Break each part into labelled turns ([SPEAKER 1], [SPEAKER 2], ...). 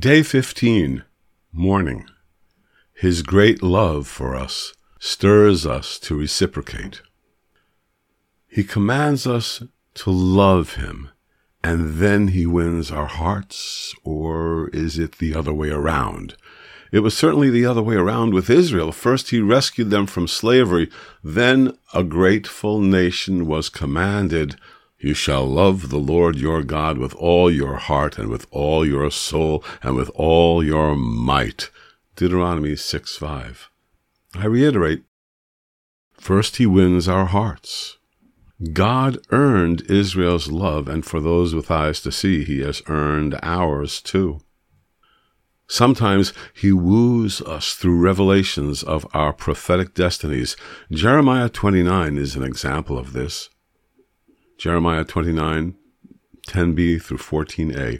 [SPEAKER 1] Day 15, Morning. His great love for us stirs us to reciprocate. He commands us to love him, and then he wins our hearts, or is it the other way around? It was certainly the other way around with Israel. First, he rescued them from slavery. Then, a grateful nation was commanded you shall love the Lord your God with all your heart and with all your soul and with all your might. Deuteronomy 6 5. I reiterate, first he wins our hearts. God earned Israel's love, and for those with eyes to see, he has earned ours too. Sometimes he woos us through revelations of our prophetic destinies. Jeremiah 29 is an example of this. Jeremiah 29, 10b through 14a.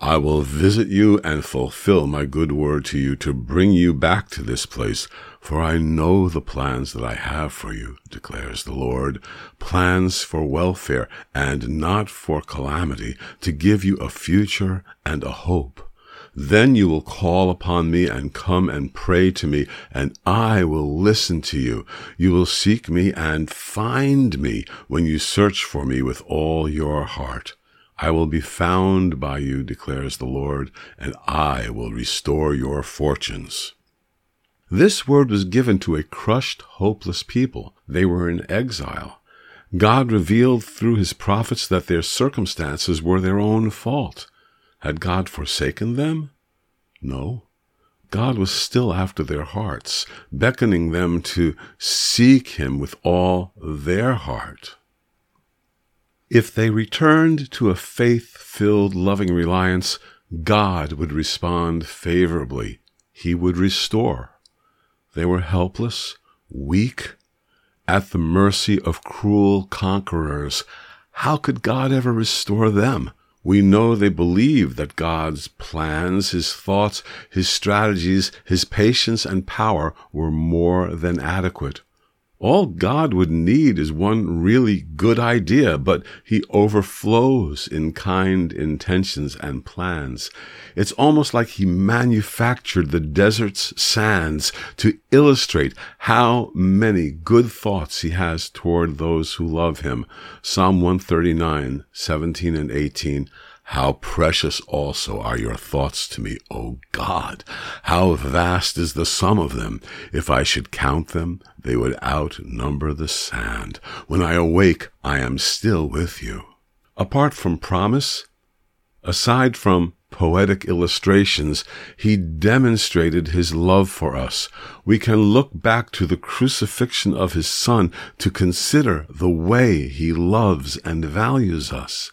[SPEAKER 1] I will visit you and fulfill my good word to you to bring you back to this place, for I know the plans that I have for you, declares the Lord, plans for welfare and not for calamity, to give you a future and a hope. Then you will call upon me and come and pray to me, and I will listen to you. You will seek me and find me when you search for me with all your heart. I will be found by you, declares the Lord, and I will restore your fortunes. This word was given to a crushed, hopeless people. They were in exile. God revealed through his prophets that their circumstances were their own fault. Had God forsaken them? No. God was still after their hearts, beckoning them to seek Him with all their heart. If they returned to a faith filled, loving reliance, God would respond favorably. He would restore. They were helpless, weak, at the mercy of cruel conquerors. How could God ever restore them? We know they believed that God's plans, his thoughts, his strategies, his patience and power were more than adequate. All God would need is one really good idea, but he overflows in kind intentions and plans. It's almost like he manufactured the desert's sands to illustrate how many good thoughts he has toward those who love him. Psalm 139, 17 and 18. How precious also are your thoughts to me, O God! How vast is the sum of them! If I should count them, they would outnumber the sand. When I awake, I am still with you. Apart from promise, aside from poetic illustrations, he demonstrated his love for us. We can look back to the crucifixion of his son to consider the way he loves and values us.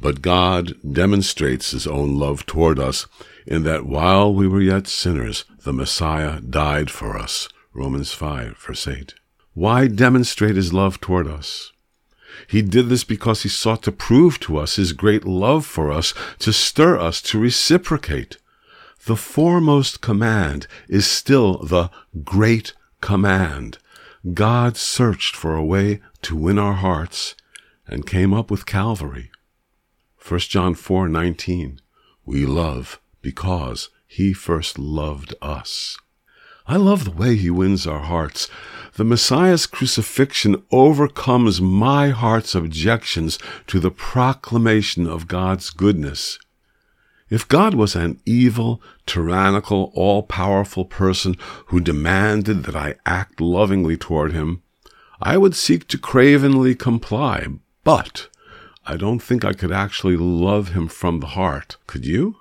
[SPEAKER 1] But God demonstrates his own love toward us in that while we were yet sinners, the Messiah died for us. Romans 5, verse 8. Why demonstrate his love toward us? He did this because he sought to prove to us his great love for us, to stir us to reciprocate. The foremost command is still the great command. God searched for a way to win our hearts and came up with Calvary. 1 John 4:19 We love because he first loved us. I love the way he wins our hearts. The Messiah's crucifixion overcomes my heart's objections to the proclamation of God's goodness. If God was an evil, tyrannical, all-powerful person who demanded that I act lovingly toward him, I would seek to cravenly comply. But I don't think I could actually love him from the heart. Could you?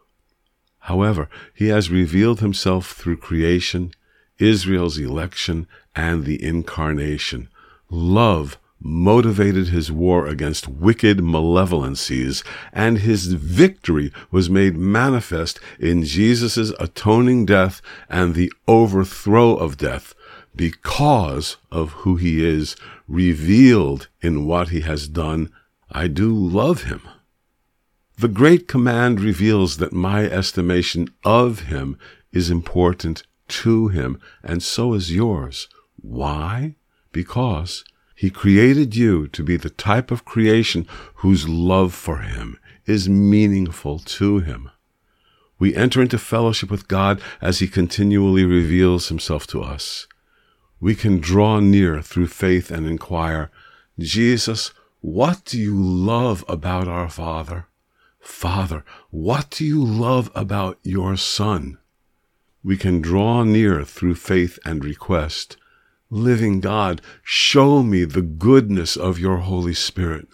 [SPEAKER 1] However, he has revealed himself through creation, Israel's election, and the incarnation. Love motivated his war against wicked malevolencies, and his victory was made manifest in Jesus' atoning death and the overthrow of death because of who he is, revealed in what he has done. I do love him. The great command reveals that my estimation of him is important to him, and so is yours. Why? Because he created you to be the type of creation whose love for Him is meaningful to Him. We enter into fellowship with God as He continually reveals Himself to us. We can draw near through faith and inquire, Jesus, what do you love about our Father? Father, what do you love about your Son? We can draw near through faith and request, Living God, show me the goodness of your Holy Spirit.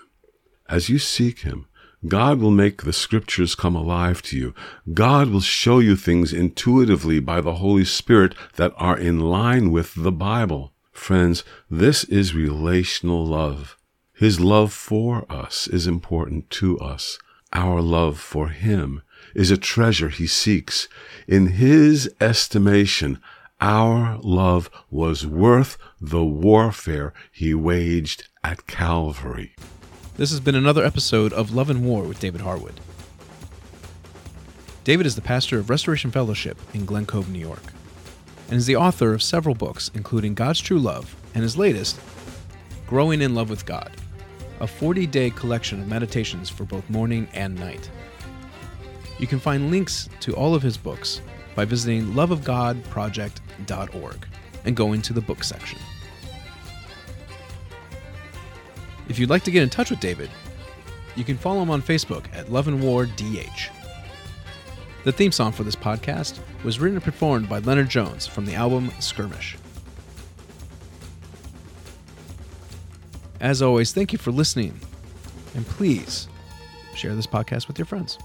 [SPEAKER 1] As you seek Him, God will make the scriptures come alive to you. God will show you things intuitively by the Holy Spirit that are in line with the Bible. Friends, this is relational love. His love for us is important to us. Our love for Him is a treasure He seeks. In His estimation, our love was worth the warfare he waged at Calvary.
[SPEAKER 2] This has been another episode of Love and War with David Harwood. David is the pastor of Restoration Fellowship in Glen Cove, New York, and is the author of several books, including God's True Love and his latest, Growing in Love with God, a 40 day collection of meditations for both morning and night. You can find links to all of his books by visiting loveofgodproject.org and going to the book section. If you'd like to get in touch with David, you can follow him on Facebook at Love and War DH. The theme song for this podcast was written and performed by Leonard Jones from the album Skirmish. As always, thank you for listening, and please share this podcast with your friends.